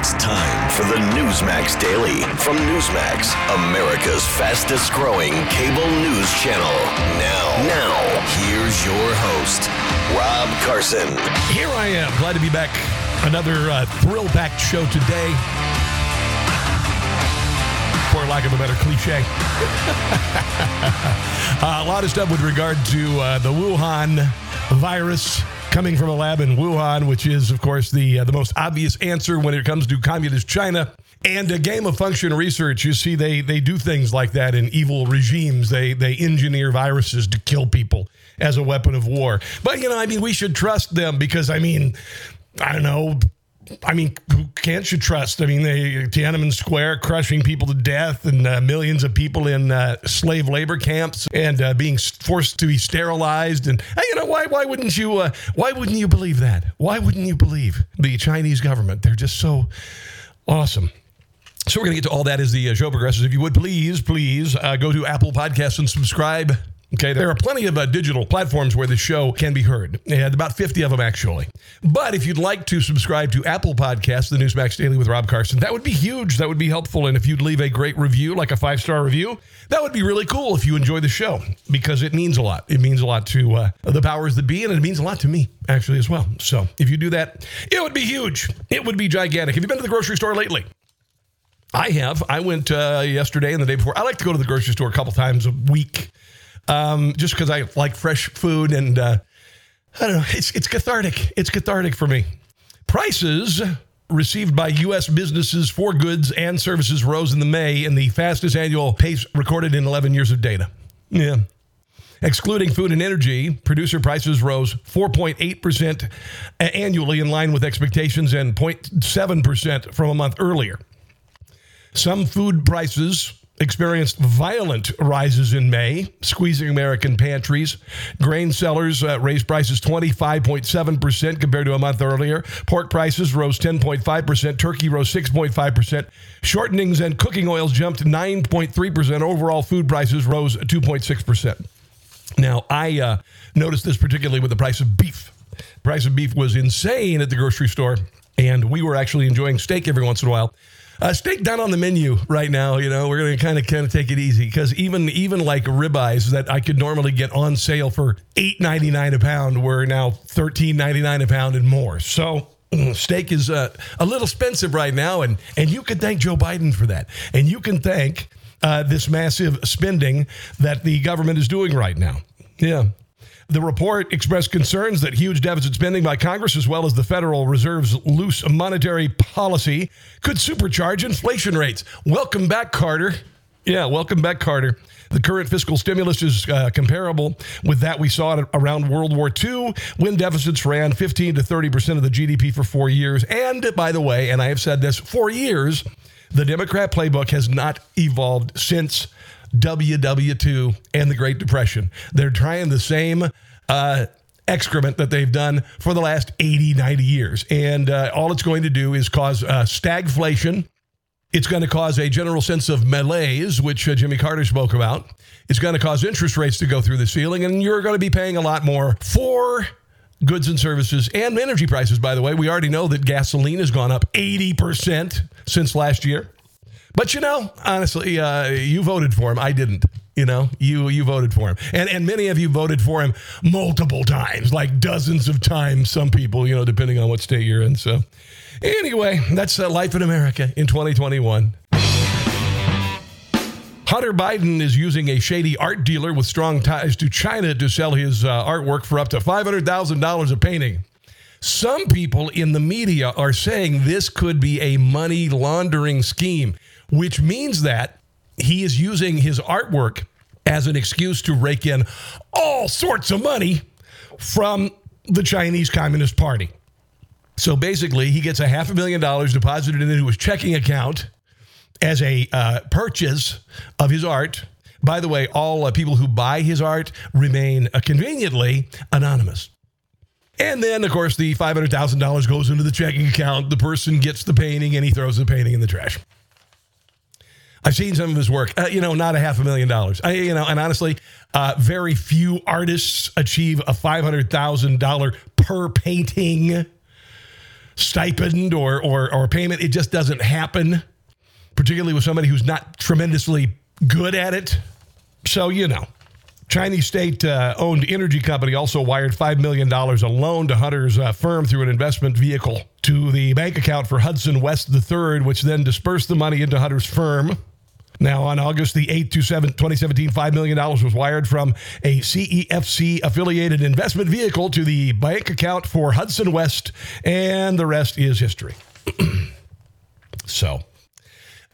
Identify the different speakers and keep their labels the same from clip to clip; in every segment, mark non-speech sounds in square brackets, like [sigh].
Speaker 1: It's time for the Newsmax Daily from Newsmax, America's fastest growing cable news channel. Now, now, here's your host, Rob Carson.
Speaker 2: Here I am, glad to be back. Another uh, thrill packed show today. For lack of a better cliche. [laughs] uh, a lot of stuff with regard to uh, the Wuhan virus coming from a lab in Wuhan, which is, of course, the uh, the most obvious answer when it comes to communist China. And a gain of function research, you see, they they do things like that in evil regimes. They they engineer viruses to kill people as a weapon of war. But you know, I mean, we should trust them because I mean, I don't know. I mean, who can't you trust? I mean, they Tiananmen Square crushing people to death and uh, millions of people in uh, slave labor camps and uh, being forced to be sterilized. And you know, why why wouldn't you uh, why wouldn't you believe that? Why wouldn't you believe the Chinese government? They're just so awesome. So we're going to get to all that as the uh, show progresses. If you would please, please uh, go to Apple Podcasts and subscribe. Okay, there are plenty of uh, digital platforms where the show can be heard, and about 50 of them actually. But if you'd like to subscribe to Apple Podcasts, the Newsmax Daily with Rob Carson, that would be huge. That would be helpful. And if you'd leave a great review, like a five star review, that would be really cool if you enjoy the show because it means a lot. It means a lot to uh, the powers that be, and it means a lot to me actually as well. So if you do that, it would be huge. It would be gigantic. Have you been to the grocery store lately? I have. I went uh, yesterday and the day before. I like to go to the grocery store a couple times a week um, just because I like fresh food and uh, I don't know. It's it's cathartic. It's cathartic for me. Prices received by U.S. businesses for goods and services rose in the May in the fastest annual pace recorded in 11 years of data. Yeah. Excluding food and energy, producer prices rose 4.8% annually in line with expectations and 0.7% from a month earlier. Some food prices experienced violent rises in May, squeezing American pantries. Grain sellers uh, raised prices 25.7% compared to a month earlier. Pork prices rose 10.5%. Turkey rose 6.5%. Shortenings and cooking oils jumped 9.3%. Overall food prices rose 2.6%. Now, I uh, noticed this particularly with the price of beef. The price of beef was insane at the grocery store, and we were actually enjoying steak every once in a while. Uh, steak down on the menu right now. You know, we're going to kind of kind of take it easy because even even like ribeyes that I could normally get on sale for eight ninety nine a pound were now thirteen ninety nine a pound and more. So steak is uh, a little expensive right now, and and you can thank Joe Biden for that, and you can thank uh, this massive spending that the government is doing right now. Yeah. The report expressed concerns that huge deficit spending by Congress, as well as the Federal Reserve's loose monetary policy, could supercharge inflation rates. Welcome back, Carter. Yeah, welcome back, Carter. The current fiscal stimulus is uh, comparable with that we saw around World War II when deficits ran 15 to 30% of the GDP for four years. And by the way, and I have said this for years, the Democrat playbook has not evolved since WW2 and the Great Depression. They're trying the same uh, excrement that they've done for the last 80, 90 years. And uh, all it's going to do is cause uh, stagflation. It's going to cause a general sense of malaise, which uh, Jimmy Carter spoke about. It's going to cause interest rates to go through the ceiling, and you're going to be paying a lot more for goods and services and energy prices, by the way. We already know that gasoline has gone up 80% since last year. But you know, honestly, uh, you voted for him. I didn't. You know, you you voted for him, and and many of you voted for him multiple times, like dozens of times. Some people, you know, depending on what state you're in. So, anyway, that's uh, life in America in 2021. Hunter Biden is using a shady art dealer with strong ties to China to sell his uh, artwork for up to $500,000 a painting. Some people in the media are saying this could be a money laundering scheme, which means that he is using his artwork as an excuse to rake in all sorts of money from the Chinese Communist Party. So basically, he gets a half a million dollars deposited into his checking account as a uh, purchase of his art. By the way, all uh, people who buy his art remain uh, conveniently anonymous. And then, of course, the $500,000 goes into the checking account. The person gets the painting and he throws the painting in the trash. I've seen some of his work. Uh, you know, not a half a million dollars. I, you know, and honestly, uh, very few artists achieve a five hundred thousand dollar per painting stipend or, or or payment. It just doesn't happen, particularly with somebody who's not tremendously good at it. So you know, Chinese state uh, owned energy company also wired $5 million a loan to Hunter's uh, firm through an investment vehicle to the bank account for Hudson West III, which then dispersed the money into Hunter's firm. Now, on August the 8th, 2017, $5 million was wired from a CEFC affiliated investment vehicle to the bank account for Hudson West, and the rest is history. [clears throat] so,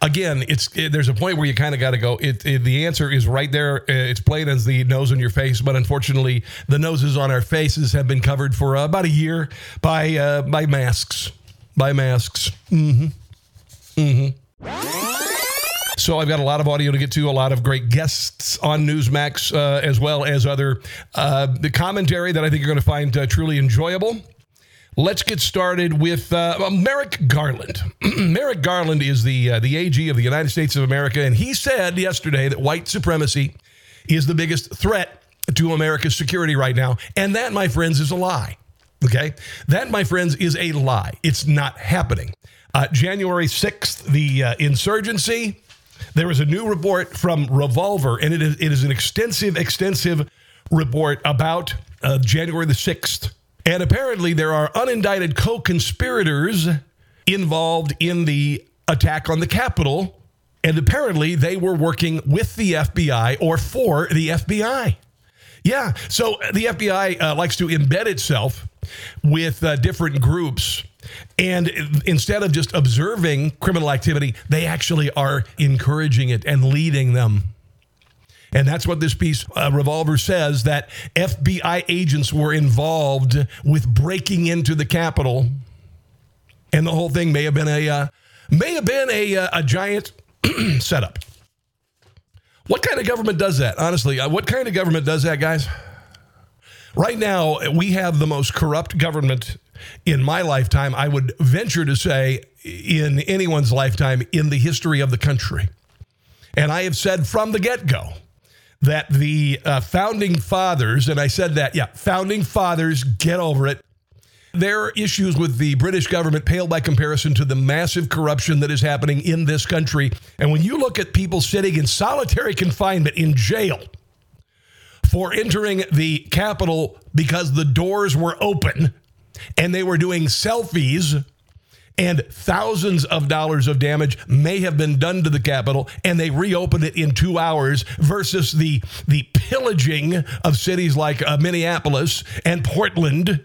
Speaker 2: again, it's it, there's a point where you kind of got to go. It, it, the answer is right there. Uh, It's plain as the nose on your face, but unfortunately, the noses on our faces have been covered for uh, about a year by uh, by masks. By masks. Mm-hmm. Mm-hmm. So I've got a lot of audio to get to, a lot of great guests on Newsmax, uh, as well as other uh, the commentary that I think you're going to find uh, truly enjoyable. Let's get started with uh, Merrick Garland. [clears throat] Merrick Garland is the uh, the AG of the United States of America, and he said yesterday that white supremacy is the biggest threat to America's security right now, and that, my friends, is a lie. Okay, that, my friends, is a lie. It's not happening. Uh, January sixth, the uh, insurgency. There is a new report from Revolver, and it is, it is an extensive, extensive report about uh, January the 6th. And apparently, there are unindicted co conspirators involved in the attack on the Capitol. And apparently, they were working with the FBI or for the FBI. Yeah. So the FBI uh, likes to embed itself with uh, different groups. And instead of just observing criminal activity, they actually are encouraging it and leading them. And that's what this piece, uh, Revolver, says that FBI agents were involved with breaking into the Capitol. And the whole thing may have been a, uh, may have been a, uh, a giant [clears throat] setup. What kind of government does that? Honestly, uh, what kind of government does that, guys? Right now, we have the most corrupt government in my lifetime, I would venture to say in anyone's lifetime in the history of the country. And I have said from the get go that the uh, founding fathers, and I said that, yeah, founding fathers, get over it. Their issues with the British government pale by comparison to the massive corruption that is happening in this country. And when you look at people sitting in solitary confinement in jail for entering the Capitol because the doors were open and they were doing selfies and thousands of dollars of damage may have been done to the Capitol, and they reopened it in two hours versus the the pillaging of cities like uh, Minneapolis and Portland.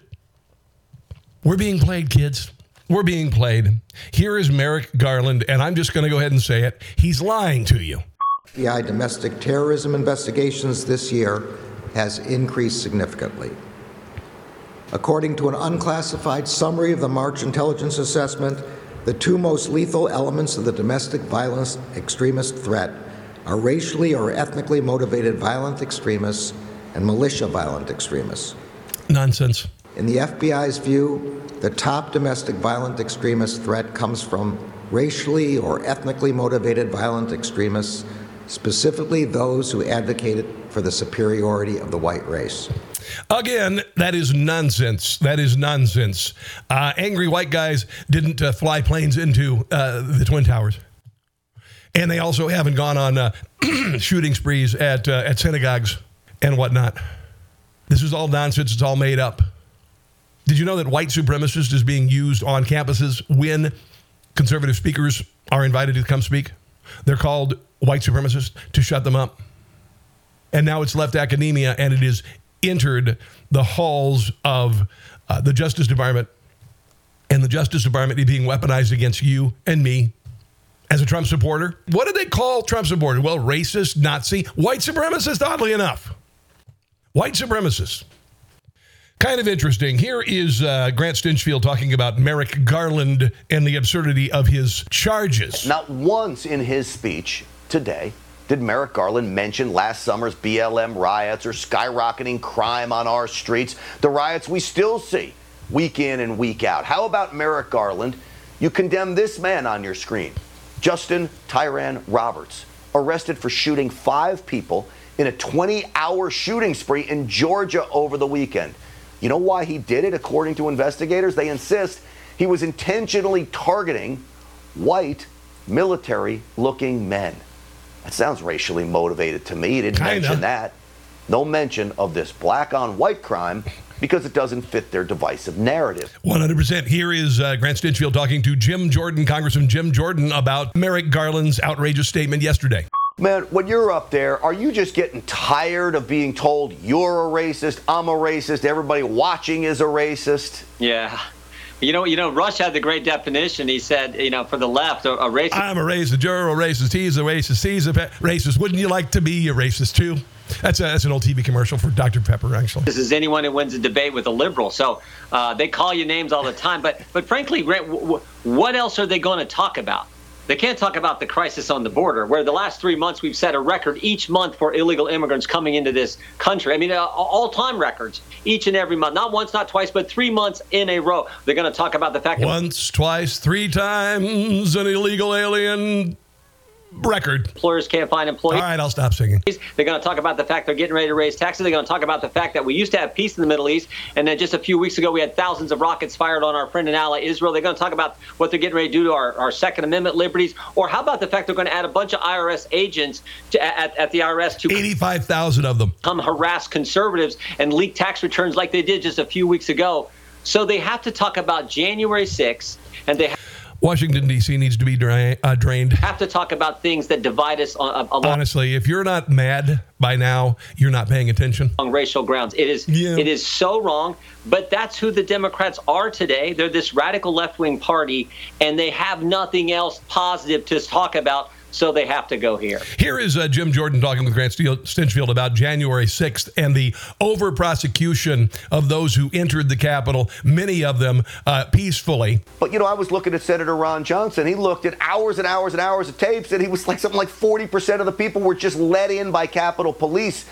Speaker 2: We're being played, kids. We're being played. Here is Merrick Garland, and I'm just going to go ahead and say it. He's lying to you.
Speaker 3: FBI domestic terrorism investigations this year has increased significantly. According to an unclassified summary of the March intelligence assessment, the two most lethal elements of the domestic violence extremist threat are racially or ethnically motivated violent extremists and militia violent extremists.
Speaker 2: Nonsense.
Speaker 3: In the FBI's view, the top domestic violent extremist threat comes from racially or ethnically motivated violent extremists, specifically those who advocated for the superiority of the white race.
Speaker 2: Again, that is nonsense. That is nonsense. Uh, angry white guys didn't uh, fly planes into uh, the Twin Towers. And they also haven't gone on uh, [clears throat] shooting sprees at, uh, at synagogues and whatnot. This is all nonsense. It's all made up. Did you know that white supremacist is being used on campuses when conservative speakers are invited to come speak? They're called white supremacists to shut them up. And now it's left academia and it has entered the halls of uh, the Justice Department. And the Justice Department is being weaponized against you and me as a Trump supporter. What did they call Trump supporter? Well, racist, Nazi, white supremacist, oddly enough. White supremacist. Kind of interesting. Here is uh, Grant Stinchfield talking about Merrick Garland and the absurdity of his charges.
Speaker 4: Not once in his speech today did Merrick Garland mention last summer's BLM riots or skyrocketing crime on our streets, the riots we still see week in and week out. How about Merrick Garland? You condemn this man on your screen, Justin Tyran Roberts, arrested for shooting five people in a 20 hour shooting spree in Georgia over the weekend. You know why he did it, according to investigators? They insist he was intentionally targeting white, military looking men. That sounds racially motivated to me. He didn't
Speaker 2: Kinda.
Speaker 4: mention that. No mention of this black on white crime because it doesn't fit their divisive narrative.
Speaker 2: 100%. Here is uh, Grant Stinchfield talking to Jim Jordan, Congressman Jim Jordan, about Merrick Garland's outrageous statement yesterday.
Speaker 4: Man, when you're up there, are you just getting tired of being told you're a racist, I'm a racist, everybody watching is a racist?
Speaker 5: Yeah. You know, you know, Rush had the great definition. He said, you know, for the left, a, a racist.
Speaker 2: I'm a racist. You're a racist. He's a racist. He's a pe- racist. Wouldn't you like to be a racist too? That's, a, that's an old TV commercial for Dr. Pepper, actually.
Speaker 5: This is anyone who wins a debate with a liberal. So uh, they call you names all the time. But but frankly, Grant, w- w- what else are they going to talk about? They can't talk about the crisis on the border, where the last three months we've set a record each month for illegal immigrants coming into this country. I mean, uh, all-time records each and every month, not once, not twice, but three months in a row. They're going to talk about the fact that
Speaker 2: Once, twice, three times an illegal alien record.
Speaker 5: employers can't find employees.
Speaker 2: All right, I'll stop singing.
Speaker 5: They're going to talk about the fact they're getting ready to raise taxes. They're going to talk about the fact that we used to have peace in the Middle East, and then just a few weeks ago we had thousands of rockets fired on our friend and ally Israel. They're going to talk about what they're getting ready to do to our, our Second Amendment liberties, or how about the fact they're going to add a bunch of IRS agents to, at, at the IRS to
Speaker 2: 85,000 of them.
Speaker 5: come harass conservatives and leak tax returns like they did just a few weeks ago. So they have to talk about January 6th, and they
Speaker 2: Washington, D.C. needs to be dra- uh, drained.
Speaker 5: have to talk about things that divide us on, uh,
Speaker 2: Honestly, if you're not mad by now, you're not paying attention.
Speaker 5: on racial grounds. It is
Speaker 2: Yeah.
Speaker 5: it is so wrong, but that's who the Democrats are today. They're this radical left-wing party and they have nothing else positive to talk about, so they have to go here.
Speaker 2: Here is uh, Jim Jordan talking with Grant Stinchfield about January 6th and the over prosecution of those who entered the Capitol, many of them uh, peacefully.
Speaker 4: But you know, I was looking at Senator Ron Johnson. He looked at hours and hours and hours of tapes, and he was [laughs] like something like 40% of the people were just let in by Capitol Police.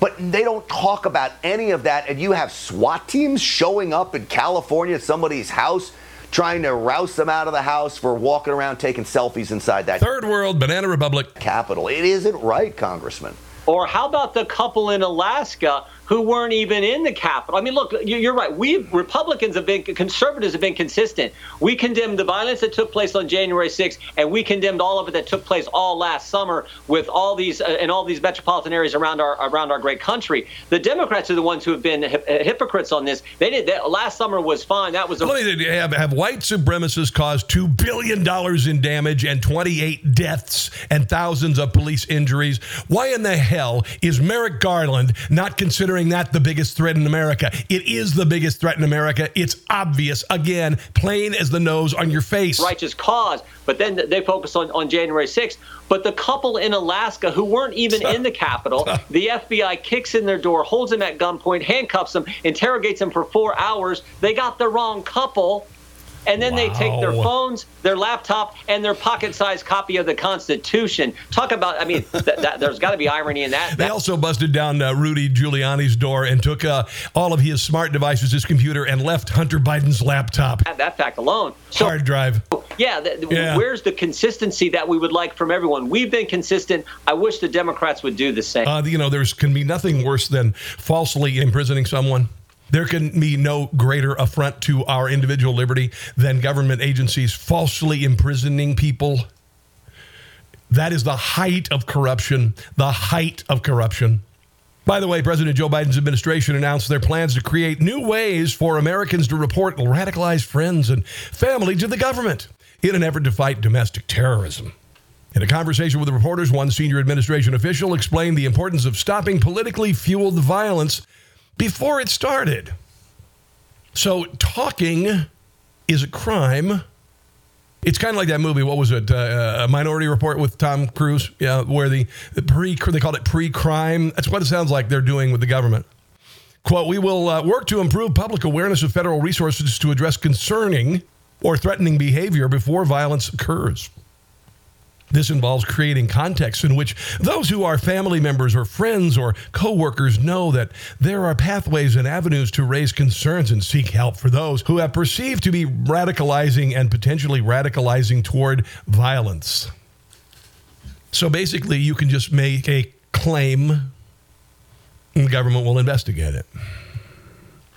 Speaker 4: But they don't talk about any of that. And you have SWAT teams showing up in California at somebody's house, trying to rouse them out of the house for walking around taking selfies inside that
Speaker 2: Third world, Banana Republic.
Speaker 4: capital. It isn't right, Congressman.
Speaker 5: Or how about the couple in Alaska who weren't even in the Capitol? I mean, look, you- you're right. We Republicans have been, conservatives have been consistent. We condemned the violence that took place on January 6th, and we condemned all of it that took place all last summer with all these uh, in all these metropolitan areas around our around our great country. The Democrats are the ones who have been hip- uh, hypocrites on this. They did that last summer was fine. That was a
Speaker 2: Let me have, have white supremacists caused $2 billion in damage and 28 deaths and thousands of police injuries. Why in the hell is Merrick Garland not considering that the biggest threat in America? It is the biggest threat in America. It's obvious. Again, plain as the nose on your face.
Speaker 5: righteous cause, but then they focus on, on January 6th. But the couple in Alaska who weren't even in the Capitol, [laughs] the FBI kicks in their door, holds them at gunpoint, handcuffs them, interrogates them for four hours. They got the wrong couple. And then they take their phones, their laptop, and their pocket-sized copy of the Constitution. Talk about, I mean, th- that, there's got to be irony in that.
Speaker 2: They also busted down uh, Rudy Giuliani's door and took uh, all of his smart devices, his computer, and left Hunter Biden's laptop.
Speaker 5: that, that fact alone. So,
Speaker 2: Hard drive.
Speaker 5: Yeah, th-
Speaker 2: Yeah.
Speaker 5: where's the consistency that we would like from everyone? We've been consistent. I wish the Democrats would do the same.
Speaker 2: Uh, you know, there's can be nothing worse than falsely imprisoning someone. There can be no greater affront to our individual liberty than government agencies falsely imprisoning people. That is the height of corruption, the height of corruption. By the way, President Joe Biden's administration announced their plans to create new ways for Americans to report radicalized friends and family to the government in an effort to fight domestic terrorism. In a conversation with reporters, one senior administration official explained the importance of stopping politically fueled violence before it started. So, talking is a crime. It's kind of like that movie. What was it? Uh, a Minority Report with Tom Cruise. Yeah, where the, the pre they called it pre-crime. That's what it sounds like they're doing with the government. Quote: We will uh, work to improve public awareness of federal resources to address concerning or threatening behavior before violence occurs. This involves creating contexts in which those who are family members or friends or coworkers know that there are pathways and avenues to raise concerns and seek help for those who have perceived to be radicalizing and potentially radicalizing toward violence. So basically, you can just make a claim and the government will investigate it.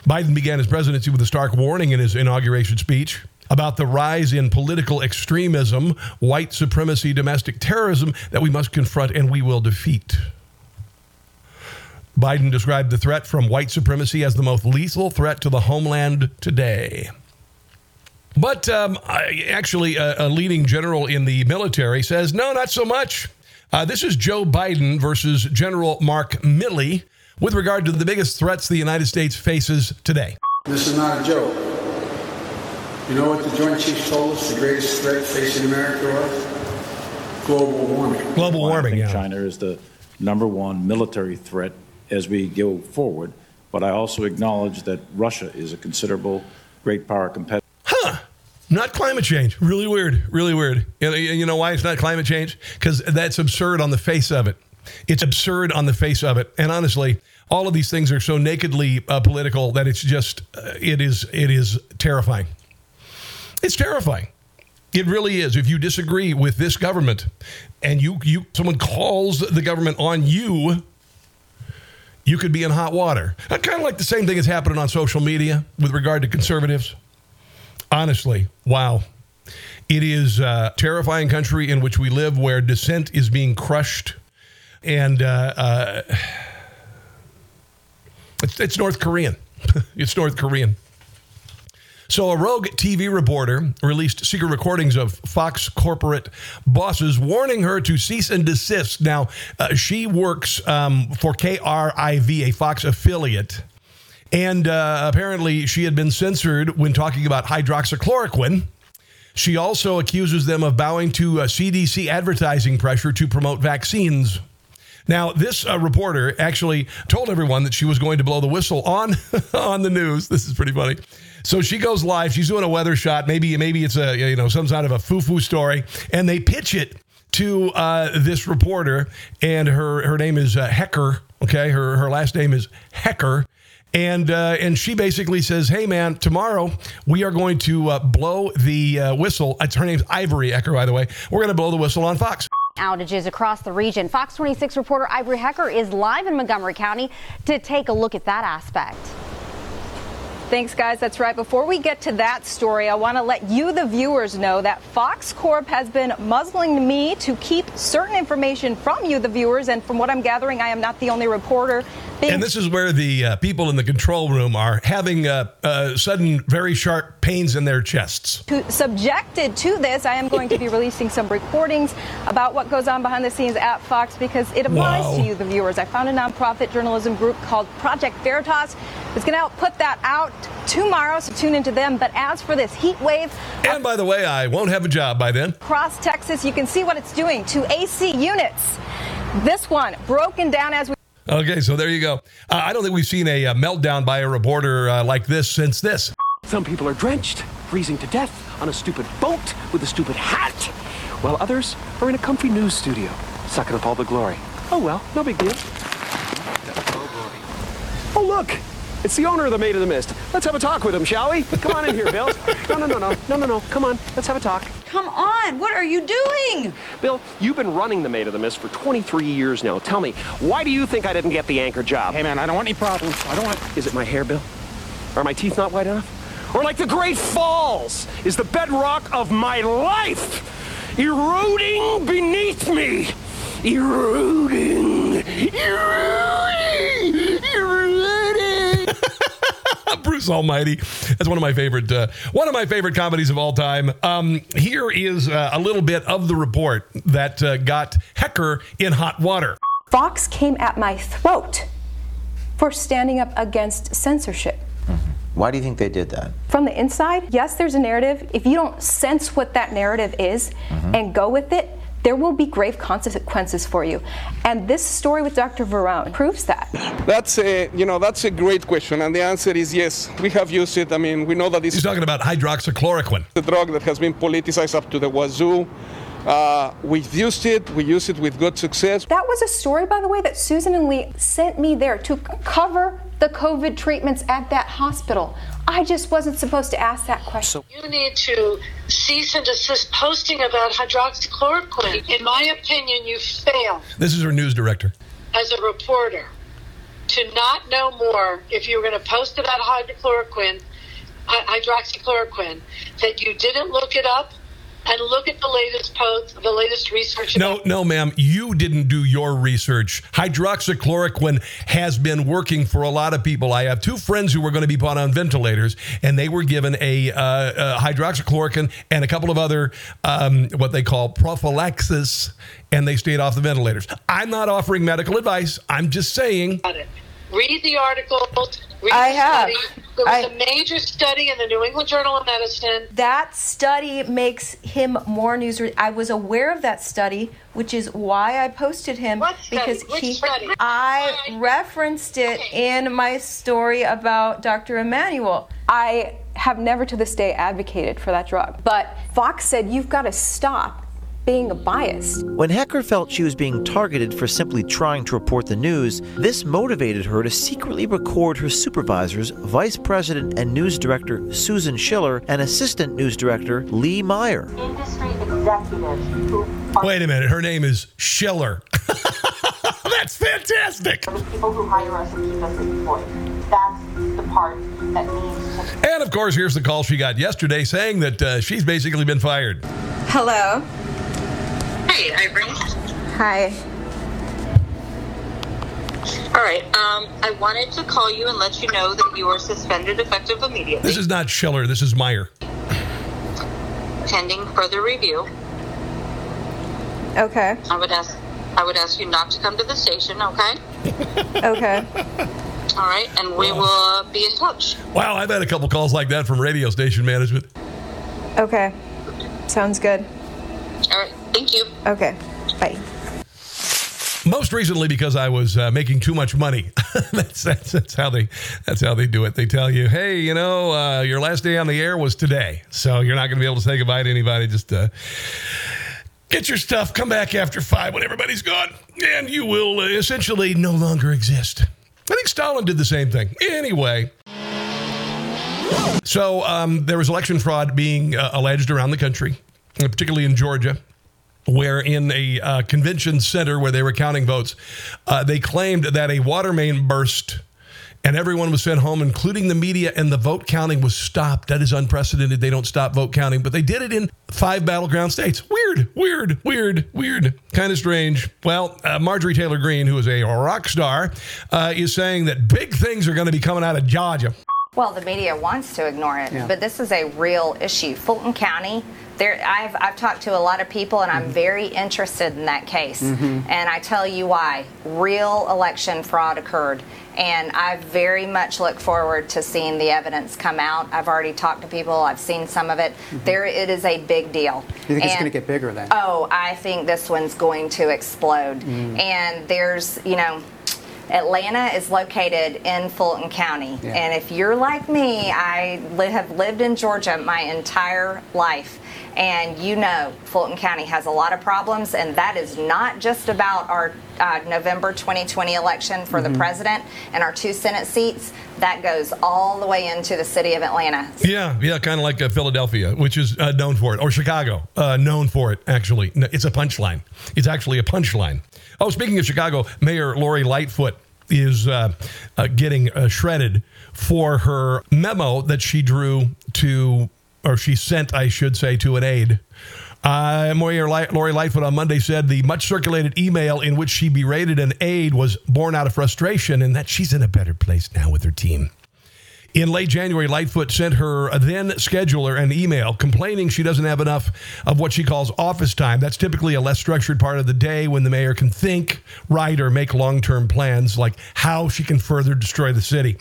Speaker 2: Biden began his presidency with a stark warning in his inauguration speech about the rise in political extremism, white supremacy, domestic terrorism that we must confront and we will defeat. Biden described the threat from white supremacy as the most lethal threat to the homeland today. But um, I, actually, a, a, leading general in the military says, no, not so much. Uh, this is Joe Biden versus General Mark Milley with regard to the biggest threats the United States faces today.
Speaker 6: This is not a joke. You know what the Joint Chiefs told us the greatest threat facing America was? Global warming.
Speaker 2: Global warming, yeah.
Speaker 7: China is the number one military threat as we go forward. But I also acknowledge that Russia is a considerable great power competitor.
Speaker 2: Huh. Not climate change. Really weird. Really weird. And You know why it's not climate change? Because that's absurd on the face of it. It's absurd on the face of it. And honestly, all of these things are so nakedly uh, political that it's just, uh, it is, it is terrifying. It's terrifying. It really is. If you disagree with this government and you, you someone calls the government on you, you could be in hot water. I Kind of like the same thing is happening on social media with regard to conservatives. Honestly, wow. It is a terrifying country in which we live where dissent is being crushed. And uh, uh, [sighs] it's, it's North Korean. [laughs] it's North Korean. So, a rogue TV reporter released secret recordings of Fox corporate bosses warning her to cease and desist. Now, uh, she works um, for KRIV, a Fox affiliate. And uh, apparently, she had been censored when talking about hydroxychloroquine. She also accuses them of bowing to uh, CDC advertising pressure to promote vaccines. Now, this uh, reporter actually told everyone that she was going to blow the whistle on [laughs] on the news. This is pretty funny. So she goes live. She's doing a weather shot. Maybe maybe it's a you know some sort of a foo foo story, and they pitch it to uh, this reporter, and her her name is uh, Hecker. Okay, her her last name is Hecker. And uh, and she basically says, "Hey man, tomorrow we are going to uh, blow the uh, whistle. It's, her name's Ivory Hecker, by the way. We're going to blow the whistle on Fox."
Speaker 8: Outages across the region. Fox 26 reporter Ivory Hecker is live in Montgomery County to take a look at that aspect.
Speaker 9: Thanks, guys. That's right. Before we get to that story, I want to let you, the viewers, know that Fox Corp has been muzzling me to keep certain information from you, the viewers. And from what I'm gathering, I am not the only reporter.
Speaker 2: And this is where the uh, people in the control room are having uh, uh, sudden, very sharp pains in their chests.
Speaker 9: To, subjected to this, I am going to be [laughs] releasing some recordings about what goes on behind the scenes at Fox because it applies wow. to you, the viewers. I found a nonprofit journalism group called Project Veritas. It's going to help put that out tomorrow, so tune into them. But as for this heat wave.
Speaker 2: And by the way, I won't have a job by then.
Speaker 9: Across Texas, you can see what it's doing to AC units. This one broken down as we.
Speaker 2: Okay, so there you go. Uh, I don't think we've seen a, a meltdown by a reporter uh, like this since this.
Speaker 10: Some people are drenched, freezing to death on a stupid boat with a stupid hat, while others are in a comfy news studio, sucking up all the glory. Oh well, no big deal. Oh, look! It's the owner of the Maid of the Mist. Let's have a talk with him, shall we? Come on in here, Bill. No, no, no, no, no, no, no. Come on, let's have a talk.
Speaker 11: Come on, what are you doing?
Speaker 10: Bill, you've been running the Maid of the Mist for 23 years now. Tell me, why do you think I didn't get the anchor job?
Speaker 12: Hey, man, I don't want any problems. I don't want.
Speaker 10: Is it my hair, Bill? Are my teeth not white enough? Or like the Great Falls is the bedrock of my life, eroding beneath me. Eroding, eroding, eroding.
Speaker 2: Bruce Almighty. That's one of my favorite, uh, one of my favorite comedies of all time. Um, here is uh, a little bit of the report that uh, got Hecker in hot water.
Speaker 12: Fox came at my throat for standing up against censorship.
Speaker 13: Why do you think they did that?
Speaker 12: From the inside, yes, there's a narrative. If you don't sense what that narrative is
Speaker 13: Mm-hmm.
Speaker 12: and go with it, there will be grave consequences for you. And this story with Dr. Varon proves that.
Speaker 14: That's a you know that's a great question, and the answer is yes. We have used it. I mean, we know that this
Speaker 2: He's talking about hydroxychloroquine.
Speaker 14: the drug that has been politicized up to the wazoo. Uh, we've used it. We use it with good success.
Speaker 12: That was a story, by the way, that Susan and Lee sent me there to c- cover the COVID treatments at that hospital. I just wasn't supposed to ask that question.
Speaker 15: You need to cease and desist posting about hydroxychloroquine. In my opinion, you failed
Speaker 2: This is her news director.
Speaker 15: as a reporter to not know more if you were going to post about hydroxychloroquine, hydroxychloroquine, that you didn't look it up and look at the latest posts, the latest research.
Speaker 2: No, no, ma'am. You didn't do your research. Hydroxychloroquine has been working for a lot of people. I have two friends who were going to be put on ventilators, and they were given a, uh, uh, hydroxychloroquine and a couple of other um, what they call prophylaxis, and they stayed off the ventilators. I'm not offering medical advice. I'm just saying.
Speaker 15: Read the articles.
Speaker 11: I have.
Speaker 15: study. There was a major study in the New England Journal of Medicine.
Speaker 11: That study makes him more news. I was aware of that study, which is why I posted him because
Speaker 15: Which
Speaker 11: he.
Speaker 15: study?
Speaker 11: I referenced it in my story about Dr. Immanuel.
Speaker 12: I have never to this day advocated for that drug, but Fox said you've got to stop being a bias.
Speaker 13: When Hecker felt she was being targeted for simply trying to report the news, this motivated her to secretly record her supervisors, Vice President and News Director Susan Schiller, and Assistant News Director Lee Meyer.
Speaker 16: Industry executives who
Speaker 2: Wait a minute. Her name is Schiller. [laughs] That's fantastic.
Speaker 16: are the people who hire us and keep us employed. That's the part that means
Speaker 2: And of course, here's the call she got yesterday saying that uh, she's basically been fired.
Speaker 17: Hello.
Speaker 16: Hey, Irene.
Speaker 17: Hi.
Speaker 16: All right. Um, I wanted to call you and let you know that you are suspended effective immediately,
Speaker 2: This is not Schiller. This is Meyer.
Speaker 16: pending further review.
Speaker 17: Okay.
Speaker 16: I would ask. I would ask you not to come to the station. Okay. [laughs]
Speaker 17: Okay.
Speaker 16: All right, and we will uh, be in touch.
Speaker 2: Wow, I've had a couple calls like that from radio station management.
Speaker 17: Okay. Sounds good.
Speaker 16: All right. Thank you.
Speaker 17: Okay. Bye.
Speaker 2: Most recently, because I was uh, making too much money. [laughs] that's, that's that's how they that's how they do it. They tell you, hey, you know, uh, your last day on the air was today, so you're not going to be able to say goodbye to anybody. Just uh, get your stuff, come back after five when everybody's gone, and you will uh, essentially no longer exist. I think Stalin did the same thing. Anyway. So um, there was election fraud being uh, alleged around the country, particularly in Georgia, where in a uh, convention center where they were counting votes, uh, they claimed that a water main burst and everyone was sent home, including the media, and the vote counting was stopped. That is unprecedented. They don't stop vote counting, but they did it in five battleground states. Weird, weird, weird, weird. Kind of strange. Well, uh, Marjorie Taylor Greene, who is a rock star, uh, is saying that big things are going to be coming out of Georgia.
Speaker 18: Well, the media wants to ignore it,
Speaker 2: Yeah.
Speaker 18: but this is a real issue. Fulton County, there, I've, I've talked to a lot of people, and I'm very interested in that case.
Speaker 19: Mhm.
Speaker 18: And I tell you why. Real election fraud occurred. And I very much look forward to seeing the evidence come out. I've already talked to people, I've seen some of it. There, it is a big deal.
Speaker 19: You think it's going to get bigger then?
Speaker 18: Oh, I think this one's going to explode.
Speaker 19: Mm.
Speaker 18: And there's, you know, Atlanta is located in Fulton County.
Speaker 19: Yeah.
Speaker 18: And if you're like me, I li- have lived in Georgia my entire life. And you know, Fulton County has a lot of problems, and that is not just about our uh, November 2020 election for
Speaker 2: Mhm.
Speaker 18: the president and our two Senate seats. That goes all the way into the city of Atlanta.
Speaker 2: Yeah, yeah, kind of like uh, Philadelphia, which is uh, known for it, or Chicago, uh, known for it, actually. No, it's a punchline. It's actually a punchline. Oh, speaking of Chicago, Mayor Lori Lightfoot is uh, uh, getting uh, shredded for her memo that she drew to, or she sent, I should say, to an aide. Uh, Mayor Lori Lightfoot on Monday said the much circulated email in which she berated an aide was born out of frustration and that she's in a better place now with her team. In late January, Lightfoot sent her then scheduler an email complaining she doesn't have enough of what she calls office time. That's typically a less structured part of the day when the mayor can think, write, or make long term plans like how she can further destroy the city.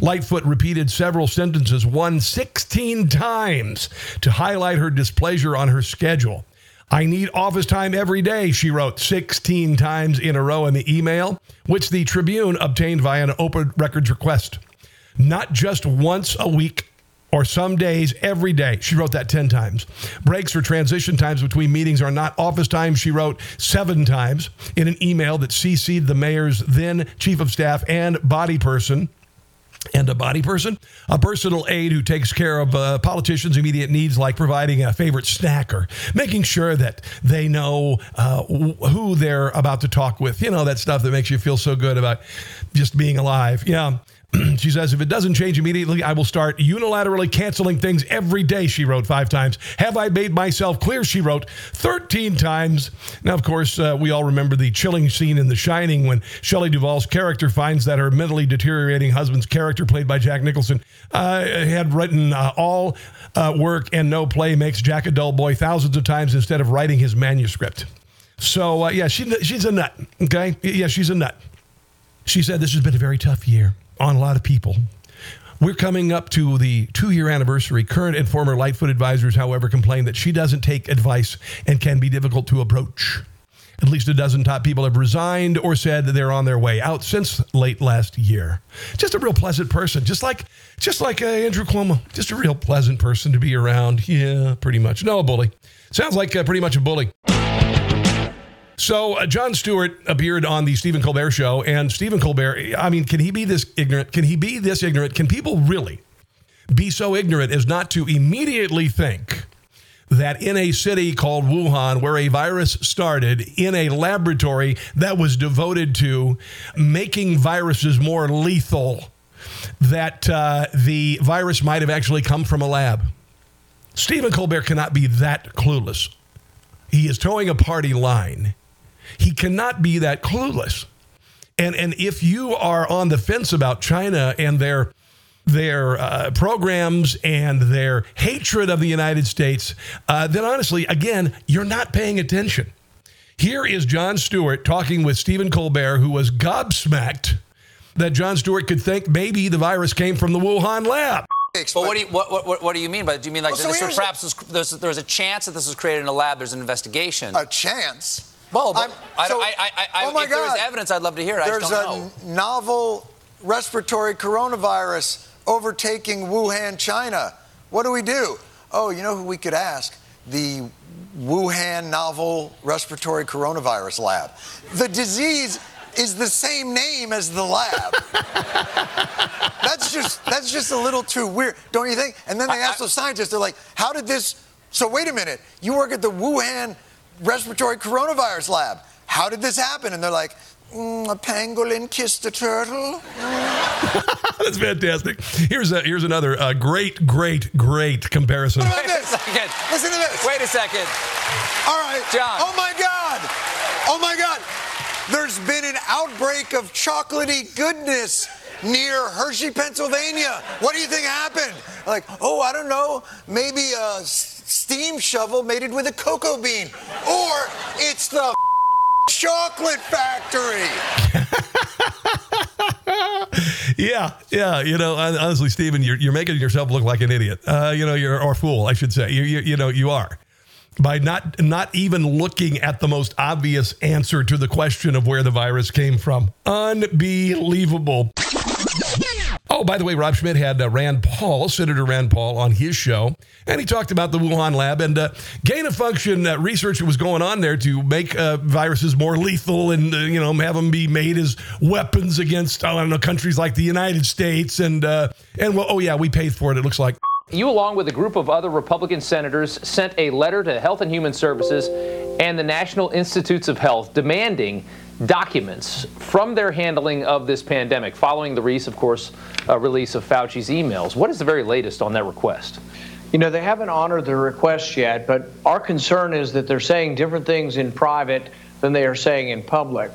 Speaker 2: Lightfoot repeated several sentences, one 16 times, to highlight her displeasure on her schedule. I need office time every day, she wrote 16 times in a row in the email, which the Tribune obtained via an open records request. Not just once a week or some days every day. She wrote that 10 times. Breaks or transition times between meetings are not office time, she wrote seven times in an email that CC'd the mayor's then chief of staff and body person and a body person, a personal aide who takes care of uh, politicians' immediate needs, like providing a favorite snack or making sure that they know uh, who they're about to talk with. You know, that stuff that makes you feel so good about just being alive. Yeah. [clears throat] she says, if it doesn't change immediately, I will start unilaterally canceling things every day, she wrote five times. Have I made myself clear, she wrote 13 times. Now, of course, uh, we all remember the chilling scene in The Shining when Shelley Duvall's character finds that her mentally deteriorating husband's character, played by Jack Nicholson, uh, had written uh, all uh, work and no play makes Jack a dull boy thousands of times instead of writing his manuscript. So, uh, yeah, she, she's a nut, okay? Yeah, she's a nut. She said, This has been a very tough year on a lot of people. We're coming up to the two year anniversary. Current and former Lightfoot advisors, however, complain that she doesn't take advice and can be difficult to approach. At least a dozen top people have resigned or said they're on their way out since late last year. Just a real pleasant person, just like just like uh, Andrew Cuomo. Just a real pleasant person to be around. Yeah, pretty much. No, bully. Sounds like uh, pretty much a bully. So uh, Jon Stewart appeared on the Stephen Colbert show, and Stephen Colbert. I mean, can he be this ignorant? Can he be this ignorant? Can people really be so ignorant as not to immediately think that in a city called Wuhan, where a virus started, in a laboratory that was devoted to making viruses more lethal, that uh, the virus might have actually come from a lab? Stephen Colbert cannot be that clueless. He is towing a party line he cannot be that clueless. And and if you are on the fence about China and their their uh, programs and their hatred of the United States, uh, then honestly, again, you're not paying attention. Here is Jon Stewart talking with Stephen Colbert, who was gobsmacked that Jon Stewart could think maybe the virus came from the Wuhan lab.
Speaker 20: But what do you what, what, what do you mean by? Do you mean like
Speaker 21: Well, so
Speaker 20: this was perhaps was, there's, there's a chance that this was created in a lab? There's an investigation.
Speaker 21: A chance?
Speaker 20: Well,
Speaker 21: I'm-
Speaker 20: I,
Speaker 21: so-
Speaker 20: I, I, I,
Speaker 21: oh my
Speaker 20: if
Speaker 21: God.
Speaker 20: evidence, I'd love to hear it.
Speaker 21: There's
Speaker 20: don't know.
Speaker 21: a novel respiratory coronavirus overtaking Wuhan, China. What do we do? Oh, you know who we could ask? The Wuhan novel respiratory coronavirus lab. The disease is the same name as the lab. [laughs] that's just that's just a little too weird, don't you think? And then they ask the scientists, they're like, how did this so wait a minute, you work at the Wuhan respiratory coronavirus lab. How did this happen? And they're like, mm, a pangolin kissed a turtle. [laughs]
Speaker 2: That's fantastic. Here's a, here's another uh, great, great, great comparison.
Speaker 21: What a second. Listen to this.
Speaker 20: Wait a second.
Speaker 21: All right.
Speaker 20: Jon.
Speaker 21: Oh my God. Oh my God. There's been an outbreak of chocolatey goodness near Hershey, Pennsylvania. What do you think happened? Like, oh, I don't know. Maybe a s- steam shovel mated with a cocoa bean. Or it's the [laughs] chocolate factory. [laughs]
Speaker 2: yeah, yeah. You know, honestly, Stephen, you're, you're making yourself look like an idiot. Uh, you know, you're or fool, I should say. You, you, you know, you are by not not even looking at the most obvious answer to the question of where the virus came from. Unbelievable. Oh, by the way, Rob Schmitt had uh, Rand Paul, Senator Rand Paul, on his show, and he talked about the Wuhan lab and uh, gain of function uh, research that was going on there to make uh, viruses more lethal and uh, you know have them be made as weapons against I don't know countries like the United States and uh, and well, oh yeah, we paid for it. It looks like.
Speaker 22: You, along with a group of other Republican senators, sent a letter to Health and Human Services and the National Institutes of Health demanding documents from their handling of this pandemic, following the release, of course, uh, release of Fauci's emails. What is the very latest on that request?
Speaker 19: You know, they haven't honored the request yet, but our concern is that they're saying different things in private than they are saying in public.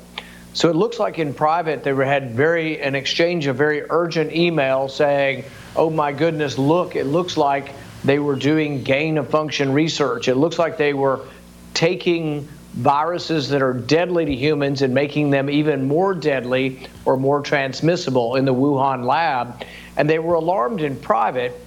Speaker 19: So it looks like in private they had very an exchange of very urgent emails saying, "Oh my goodness, look! It looks like they were doing gain of function research. It looks like they were taking viruses that are deadly to humans and making them even more deadly or more transmissible in the Wuhan lab." And they were alarmed in private.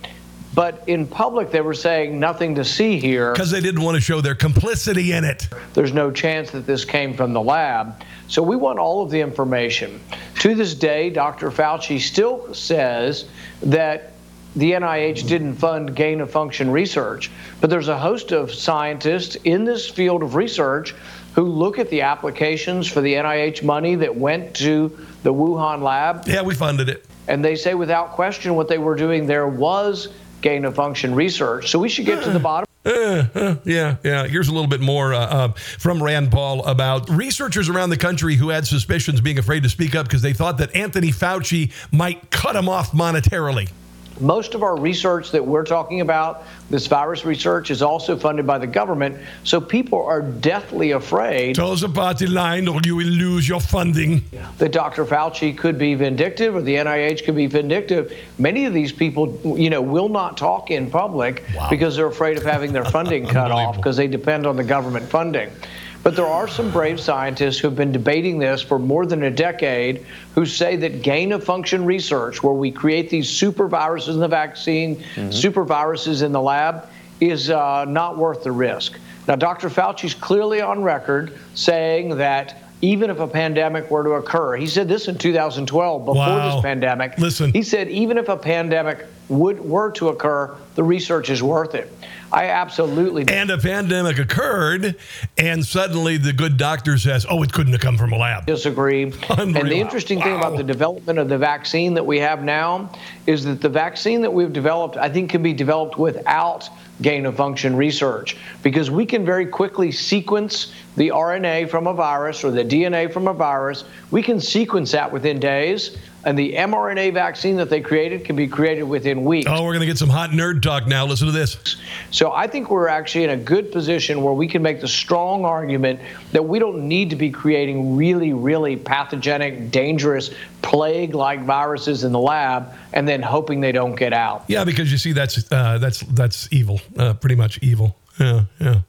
Speaker 19: But in public, they were saying nothing to see here.
Speaker 2: Because they didn't want to show their complicity in it.
Speaker 19: There's no chance that this came from the lab. So we want all of the information. To this day, Dr. Fauci still says that the NIH didn't fund gain of function research, but there's a host of scientists in this field of research who look at the applications for the NIH money that went to the Wuhan lab.
Speaker 2: Yeah, we funded it.
Speaker 19: And they say without question what they were doing there was gain of function research. So we should get to the bottom.
Speaker 2: Uh, uh, yeah, yeah. Here's a little bit more uh, uh, from Rand Paul about researchers around the country who had suspicions being afraid to speak up because they thought that Anthony Fauci might cut them off monetarily.
Speaker 19: Most of our research that we're talking about, this virus research, is also funded by the government. So people are deathly afraid.
Speaker 2: Toes a party line or you will lose your funding.
Speaker 19: That Dr. Fauci could be vindictive or the NIH could be vindictive. Many of these people, you know, will not talk in public because they're afraid of having their funding cut [laughs] off because they depend on the government funding. But there are some brave scientists who have been debating this for more than a decade who say that gain of function research, where we create these super viruses in the vaccine, super viruses in the lab, is uh, not worth the risk. Now, Dr. Fauci's clearly on record saying that even if a pandemic were to occur, he said this in 2012 before
Speaker 2: Wow.
Speaker 19: this pandemic.
Speaker 2: Listen.
Speaker 19: He said even if a pandemic would were to occur, the research is worth it. I absolutely do.
Speaker 2: And a pandemic occurred, and suddenly the good doctor says, oh, it couldn't have come from a lab.
Speaker 19: disagree. And the
Speaker 2: Unreal.
Speaker 19: interesting thing about the development of the vaccine that we have now is that the vaccine that we've developed, I think, can be developed without gain of function research because we can very quickly sequence the RNA from a virus or the DNA from a virus. We can sequence that within days. And the mRNA vaccine that they created can be created within weeks.
Speaker 2: Oh, we're going to get some hot nerd talk now. Listen to this.
Speaker 19: So I think we're actually in a good position where we can make the strong argument that we don't need to be creating really, really pathogenic, dangerous, plague like viruses in the lab and then hoping they don't get out.
Speaker 2: Yeah, because you see, that's uh, that's that's evil, uh, pretty much evil. Yeah, yeah.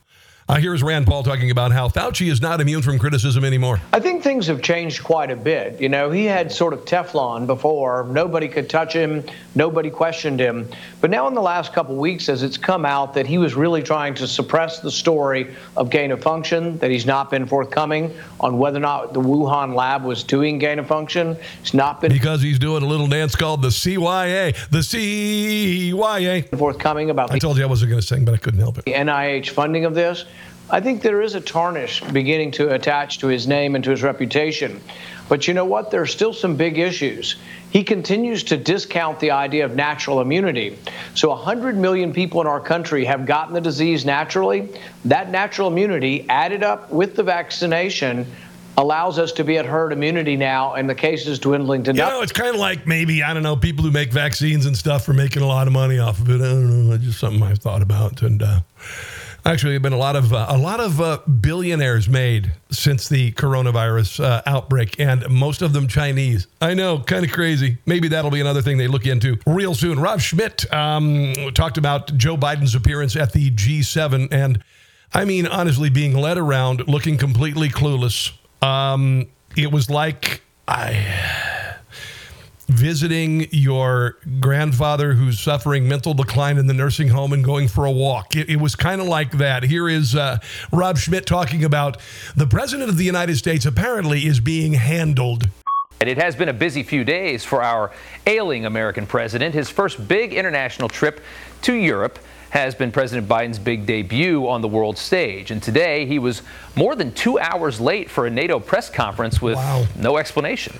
Speaker 2: Uh, here's Rand Paul talking about how Fauci is not immune from criticism anymore.
Speaker 19: I think things have changed quite a bit. You know, he had sort of Teflon before. Nobody could touch him, nobody questioned him. But now, in the last couple weeks, as it's come out that he was really trying to suppress the story of gain of function, that he's not been forthcoming on whether or not the Wuhan lab was doing gain of function. He's not been
Speaker 2: Because he's doing a little dance called the CYA. The CYA.
Speaker 19: forthcoming about
Speaker 2: I told you I wasn't going to sing, but I couldn't help it.
Speaker 19: the NIH funding of this, I think there is a tarnish beginning to attach to his name and to his reputation. But you know what? There are still some big issues. He continues to discount the idea of natural immunity. So 100 million people in our country have gotten the disease naturally. That natural immunity, added up with the vaccination, allows us to be at herd immunity now, and the cases dwindling to
Speaker 2: You
Speaker 19: nothing.
Speaker 2: know, it's kind of like maybe, I don't know, people who make vaccines and stuff are making a lot of money off of it. I don't know. It's just something I've thought about. And uh, actually, have been a lot of, uh, a lot of uh, billionaires made since the coronavirus uh, outbreak, and most of them Chinese. I know, kind of crazy. Maybe that'll be another thing they look into real soon. Rob Schmitt um, talked about Joe Biden's appearance at the G7, and I mean, honestly, being led around looking completely clueless. Um, it was like I visiting your grandfather who's suffering mental decline in the nursing home and going for a walk. It, it was kind of like that. Here is uh, Rob Schmitt talking about the president of the United States apparently is being handled.
Speaker 22: And it has been a busy few days for our ailing American president. His first big international trip to Europe has been President Biden's big debut on the world stage. And today he was more than two hours late for a NATO press conference with no explanation.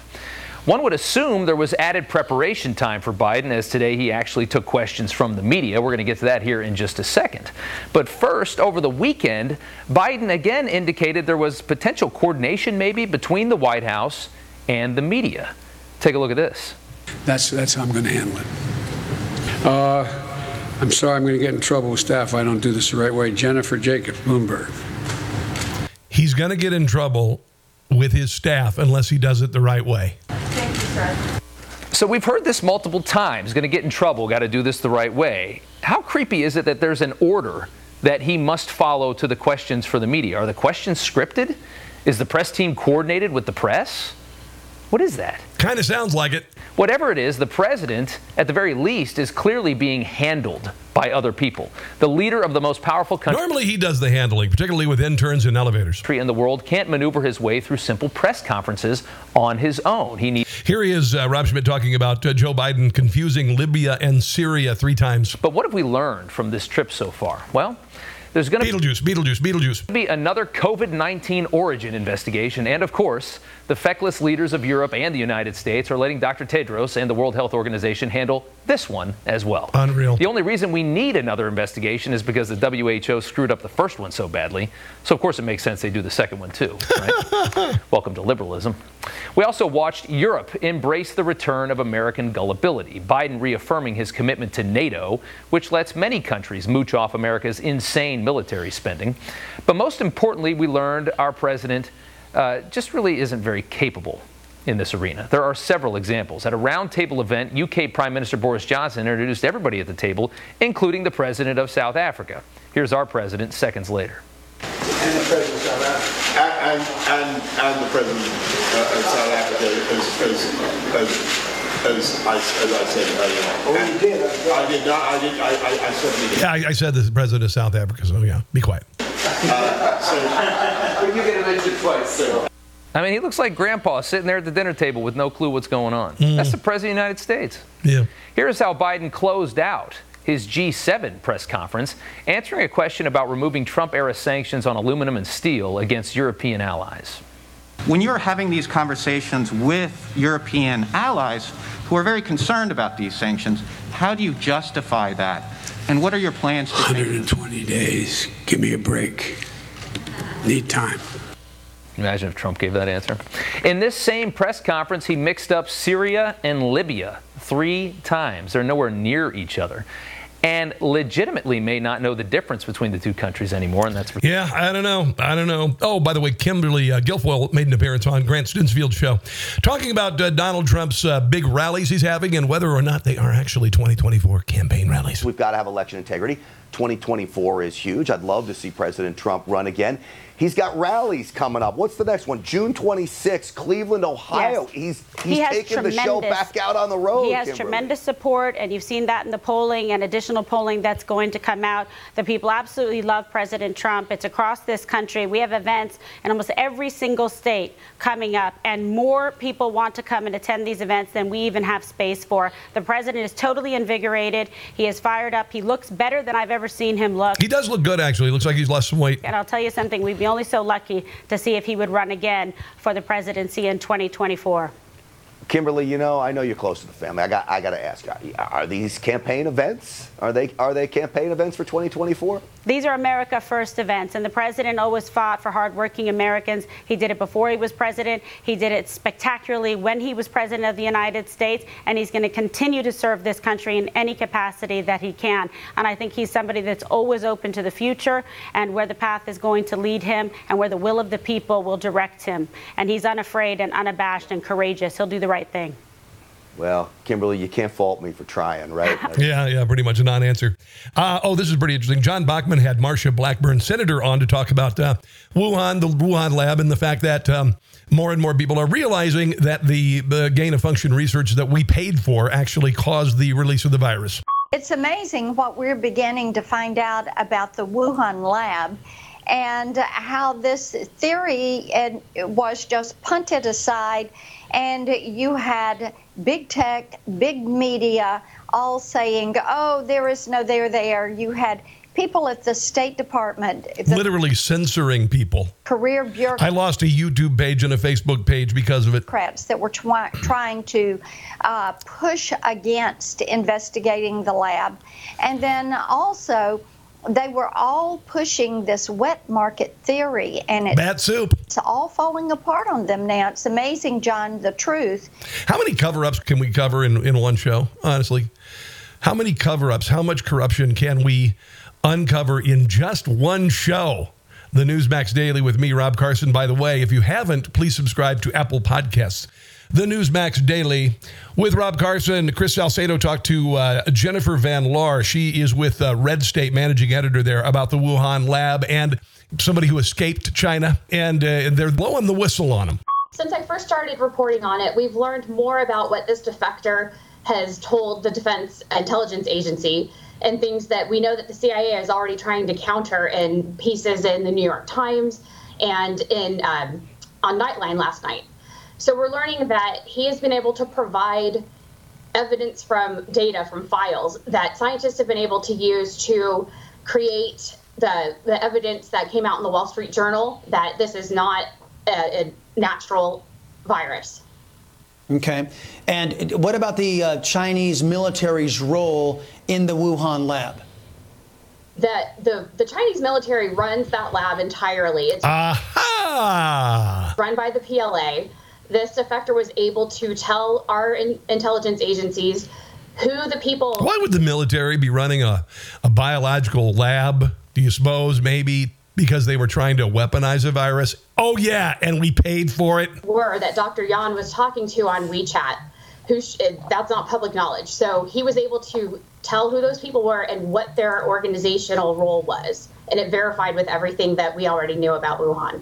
Speaker 22: One would assume there was added preparation time for Biden, as today he actually took questions from the media. We're going to get to that here in just a second. But first, over the weekend, Biden again indicated there was potential coordination maybe between the White House and the media. Take a look at this.
Speaker 6: That's, that's how I'm going to handle it. Uh, I'm sorry I'm going to get in trouble with staff if I don't do this the right way. Jennifer Jacob, Bloomberg.
Speaker 2: He's going to get in trouble with his staff unless he does it the right way.
Speaker 22: So we've heard this multiple times. Going to get in trouble. Got to do this the right way. How creepy is it that there's an order that he must follow to the questions for the media? Are the questions scripted? Is the press team coordinated with the press? What is that?
Speaker 2: Kind of sounds like it.
Speaker 22: Whatever it is, the president, at the very least, is clearly being handled by other people. The leader of the most powerful country
Speaker 2: Normally he does the handling, particularly with interns and elevators.
Speaker 22: in the world can't maneuver his way through simple press conferences on his own. He needs.
Speaker 2: Here he is, uh, Rob Schmitt, talking about uh, Joe Biden confusing Libya and Syria three times.
Speaker 22: But what have we learned from this trip so far? Well, there's going to
Speaker 2: Beetlejuice, Beetlejuice, Beetlejuice.
Speaker 22: be another COVID 19 origin investigation. And of course, the feckless leaders of Europe and the United States are letting Dr. Tedros and the World Health Organization handle this one as well.
Speaker 2: Unreal.
Speaker 22: The only reason we need another investigation is because the WHO screwed up the first one so badly. So, of course, it makes sense they do the second one too, right? [laughs] Welcome to liberalism. We also watched Europe embrace the return of American gullibility, Biden reaffirming his commitment to NATO, which lets many countries mooch off America's insane military spending. But most importantly, we learned our president uh, just really isn't very capable in this arena. There are several examples. At a roundtable event, UK Prime Minister Boris Johnson introduced everybody at the table, including the president of South Africa. Here's our president seconds later.
Speaker 23: And the president of South Africa. And, and, and the president uh, of South Africa, as, as, as, as, I, as I said earlier. Oh, you did? I did not. I, did, I, I, I certainly did.
Speaker 2: Yeah, I, I said the president of South Africa, so yeah, be quiet.
Speaker 23: Uh, so,
Speaker 24: you get mentioned twice, sir.
Speaker 22: I mean, he looks like grandpa sitting there at the dinner table with no clue what's going on.
Speaker 2: Mm.
Speaker 22: That's the president of the United States.
Speaker 2: Yeah.
Speaker 22: Here's how Biden closed out his G7 press conference, answering a question about removing Trump era sanctions on aluminum and steel against European allies.
Speaker 25: When you're having these conversations with European allies who are very concerned about these sanctions, how do you justify that? And what are your plans to
Speaker 6: 120 days. Give me a break. Need time.
Speaker 22: Imagine if Trump gave that answer. In this same press conference, he mixed up Syria and Libya three times. They're nowhere near each other. And legitimately may not know the difference between the two countries anymore. And that's
Speaker 2: Yeah, I don't know. I don't know. Oh, by the way, Kimberly uh, Guilfoyle made an appearance on Grant Stinchfield's show talking about uh, Donald Trump's uh, big rallies he's having and whether or not they are actually 2024 campaign rallies.
Speaker 4: We've got to have election integrity. 2024 is huge. I'd love to see President Trump run again. He's got rallies coming up. What's the next one? June 26th, Cleveland, Ohio.
Speaker 26: Yes.
Speaker 4: He's he's
Speaker 26: has
Speaker 4: taking the show back out on the road.
Speaker 26: He has
Speaker 4: Kimberly.
Speaker 26: tremendous support, and you've seen that in the polling and additional polling that's going to come out. The people absolutely love President Trump. It's across this country. We have events in almost every single state coming up, and more people want to come and attend these events than we even have space for. The president is totally invigorated. He is fired up. He looks better than I've ever seen him look.
Speaker 2: He does look good, actually. He looks like he's lost some weight.
Speaker 26: And I'll tell you something, we'd only so lucky to see if he would run again for the presidency in 2024.
Speaker 4: Kimberly, you know, I know you're close to the family. I got I got to ask, are- are these campaign events? Are they are they campaign events for 2024?
Speaker 26: These are America First events, and the president always fought for hardworking Americans. He did it before he was president. He did it spectacularly when he was president of the United States, and he's going to continue to serve this country in any capacity that he can. And I think he's somebody that's always open to the future and where the path is going to lead him and where the will of the people will direct him. And he's unafraid and unabashed and courageous. He'll do the right thing.
Speaker 4: Well, Kimberly, you can't fault me for trying, right? [laughs]
Speaker 2: Yeah, yeah, pretty much a non-answer. Uh, oh, this is pretty interesting. John Bachman had Marsha Blackburn, senator, on to talk about uh, Wuhan, the Wuhan lab, and the fact that um, more and more people are realizing that the, the gain of function research that we paid for actually caused the release of the virus.
Speaker 27: It's amazing what we're beginning to find out about the Wuhan lab and how this theory was just punted aside. And you had big tech, big media all saying, oh, there is no there there. You had people at the State Department,
Speaker 2: Literally censoring people.
Speaker 27: career bureaucrats.
Speaker 2: I lost a YouTube page and a Facebook page because of it.
Speaker 27: that were twi- trying to uh, push against investigating the lab. And then also, they were all pushing this wet market theory, and it,
Speaker 2: Bat soup.
Speaker 27: it's all falling apart on them now. It's amazing, John, the truth.
Speaker 2: How many cover-ups can we cover in, in one show? Honestly, how many cover-ups? How much corruption can we uncover in just one show? the Newsmax Daily with me, Rob Carson. By the way, if you haven't, please subscribe to Apple Podcasts. The Newsmax Daily with Rob Carson. Chris Salcedo talked to uh, Jennifer Van Laar. She is with uh, Red State, managing editor there, about the Wuhan lab and somebody who escaped China, and uh, they're blowing the whistle on him.
Speaker 24: Since I first started reporting on it, we've learned more about what this defector has told the Defense Intelligence Agency and things that we know that the CIA is already trying to counter in pieces in the New York Times and in um, on Nightline last night. So we're learning that he has been able to provide evidence from data from files that scientists have been able to use to create the the evidence that came out in the Wall Street Journal that this is not a, a natural virus.
Speaker 28: Okay. And what about the uh, Chinese military's role in the Wuhan lab?
Speaker 24: That the the Chinese military runs that lab entirely. It's
Speaker 2: Aha!
Speaker 24: run by the PLA. This defector was able to tell our in- intelligence agencies who the people.
Speaker 2: Why would the military be running a, a biological lab? Do you suppose maybe because they were trying to weaponize a virus? Oh, yeah, and we paid for it.
Speaker 24: were that Dr. Yan was talking to on WeChat. Who sh- that's not public knowledge. So he was able to tell who those people were and what their organizational role was, and it verified with everything that we already knew about Wuhan.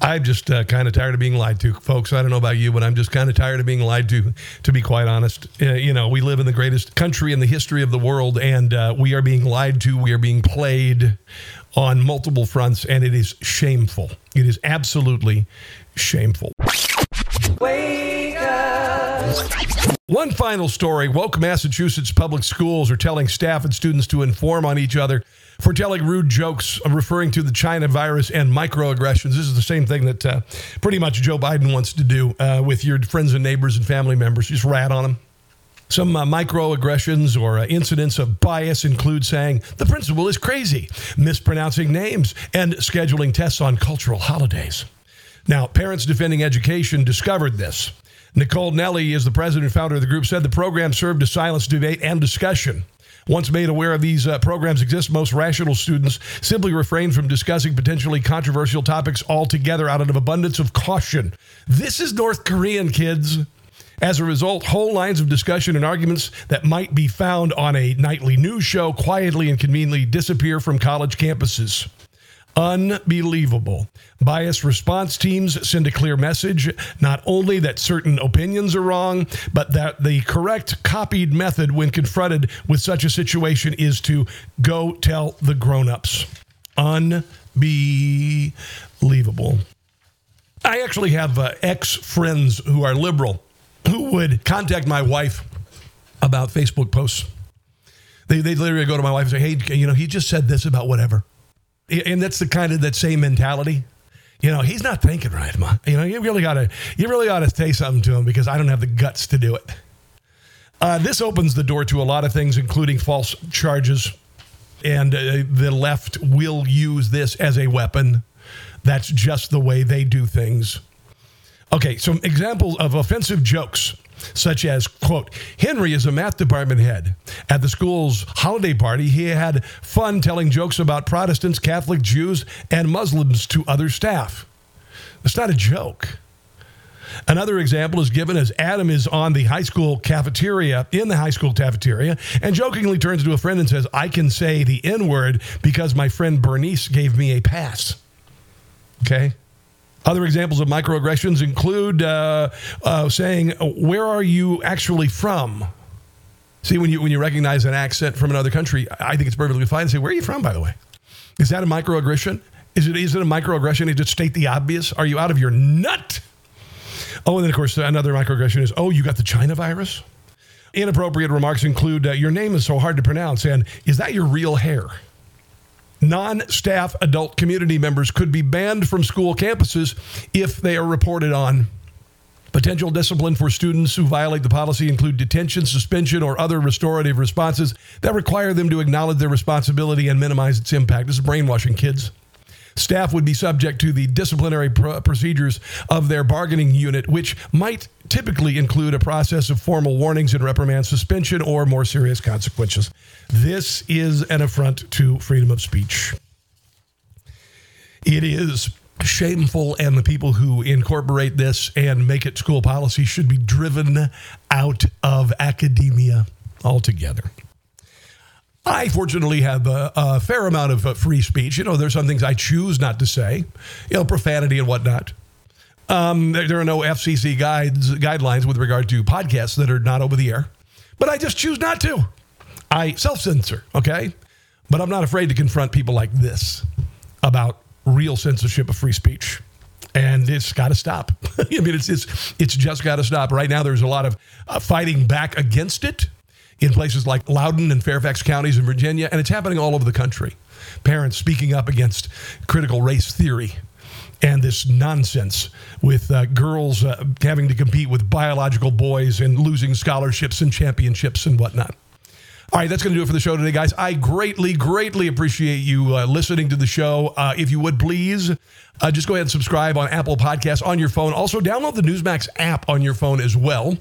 Speaker 2: I'm just uh, kind of tired of being lied to, folks. I don't know about you, but I'm just kind of tired of being lied to, to be quite honest. Uh, you know, we live in the greatest country in the history of the world, and uh, we are being lied to. We are being played on multiple fronts, and it is shameful. It is absolutely shameful. One final story woke Massachusetts public schools are telling staff and students to inform on each other for telling rude jokes referring to the China virus and microaggressions. This is the same thing that uh, pretty much Joe Biden wants to do uh, with your friends and neighbors and family members. Just rat on them. Some uh, microaggressions or uh, incidents of bias include saying the principal is crazy, mispronouncing names, and scheduling tests on cultural holidays. Now, Parents Defending Education discovered this. Nicole Neily is the president and founder of the group, said the program served to silence debate and discussion. Once made aware of these uh, programs exist, most rational students simply refrain from discussing potentially controversial topics altogether out of abundance of caution. This is North Korean, kids. As a result, whole lines of discussion and arguments that might be found on a nightly news show quietly and conveniently disappear from college campuses. Unbelievable. Bias response teams send a clear message not only that certain opinions are wrong, but that the correct copied method when confronted with such a situation is to go tell the grown-ups. Unbelievable. I actually have uh, ex friends who are liberal who would contact my wife about Facebook posts. They, they literally go to my wife and say, hey, you know, he just said this about whatever. And that's the kind of that same mentality. You know, he's not thinking right, ma. You know, you really gotta, you really to say something to him because I don't have the guts to do it. Uh, this opens the door to a lot of things, including false charges, and uh, the left will use this as a weapon. That's just the way they do things. Okay, some examples of offensive jokes, such as, quote, Henry is a math department head. At the school's holiday party, he had fun telling jokes about Protestants, Catholic Jews, and Muslims to other staff. It's not a joke. Another example is given as Adam is on the high school cafeteria, in the high school cafeteria, and jokingly turns to a friend and says, I can say the N word because my friend Bernice gave me a pass. Okay? Other examples of microaggressions include uh, uh, saying, Where are you actually from? See, when you, when you recognize an accent from another country, I think it's perfectly fine to say, Where are you from, by the way? Is that a microaggression? Is it, is it a microaggression to just state the obvious? Are you out of your nut? Oh, and then, of course, another microaggression is, Oh, you got the China virus? Inappropriate remarks include, uh, Your name is so hard to pronounce, and Is that your real hair? Non staff adult community members could be banned from school campuses if they are reported on. Potential discipline for students who violate the policy include detention, suspension, or other restorative responses that require them to acknowledge their responsibility and minimize its impact. This is brainwashing kids. Staff would be subject to the disciplinary pr- procedures of their bargaining unit, which might typically include a process of formal warnings and reprimand, suspension, or more serious consequences. This is an affront to freedom of speech. It is shameful, and the people who incorporate this and make it school policy should be driven out of academia altogether. I fortunately have a, a fair amount of uh, free speech. You know, there's some things I choose not to say, you know, profanity and whatnot. Um, there, there are no FCC guides guidelines with regard to podcasts that are not over the air, but I just choose not to. I self censor, okay? But I'm not afraid to confront people like this about real censorship of free speech. And it's got to stop. [laughs] I mean, it's, it's, it's just got to stop. Right now, there's a lot of uh, fighting back against it in places like Loudoun and Fairfax counties in Virginia, and it's happening all over the country. Parents speaking up against critical race theory and this nonsense with uh, girls uh, having to compete with biological boys and losing scholarships and championships and whatnot. All right, that's going to do it for the show today, guys. I greatly, greatly appreciate you uh, listening to the show. Uh, if you would please, uh, just go ahead and subscribe on Apple Podcasts on your phone. Also, download the Newsmax app on your phone as well.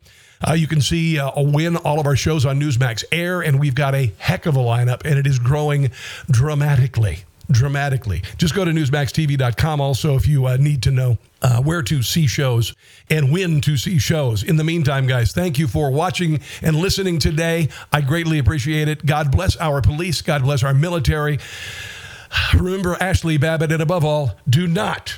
Speaker 2: Uh, you can see uh, win all of our shows on Newsmax Air, and we've got a heck of a lineup, and it is growing dramatically. Dramatically. Just go to NewsmaxTV.com also if you uh, need to know uh, where to see shows and when to see shows. In the meantime, guys, thank you for watching and listening today. I greatly appreciate it. God bless our police. God bless our military. [sighs] Remember Ashli Babbitt, and above all, do not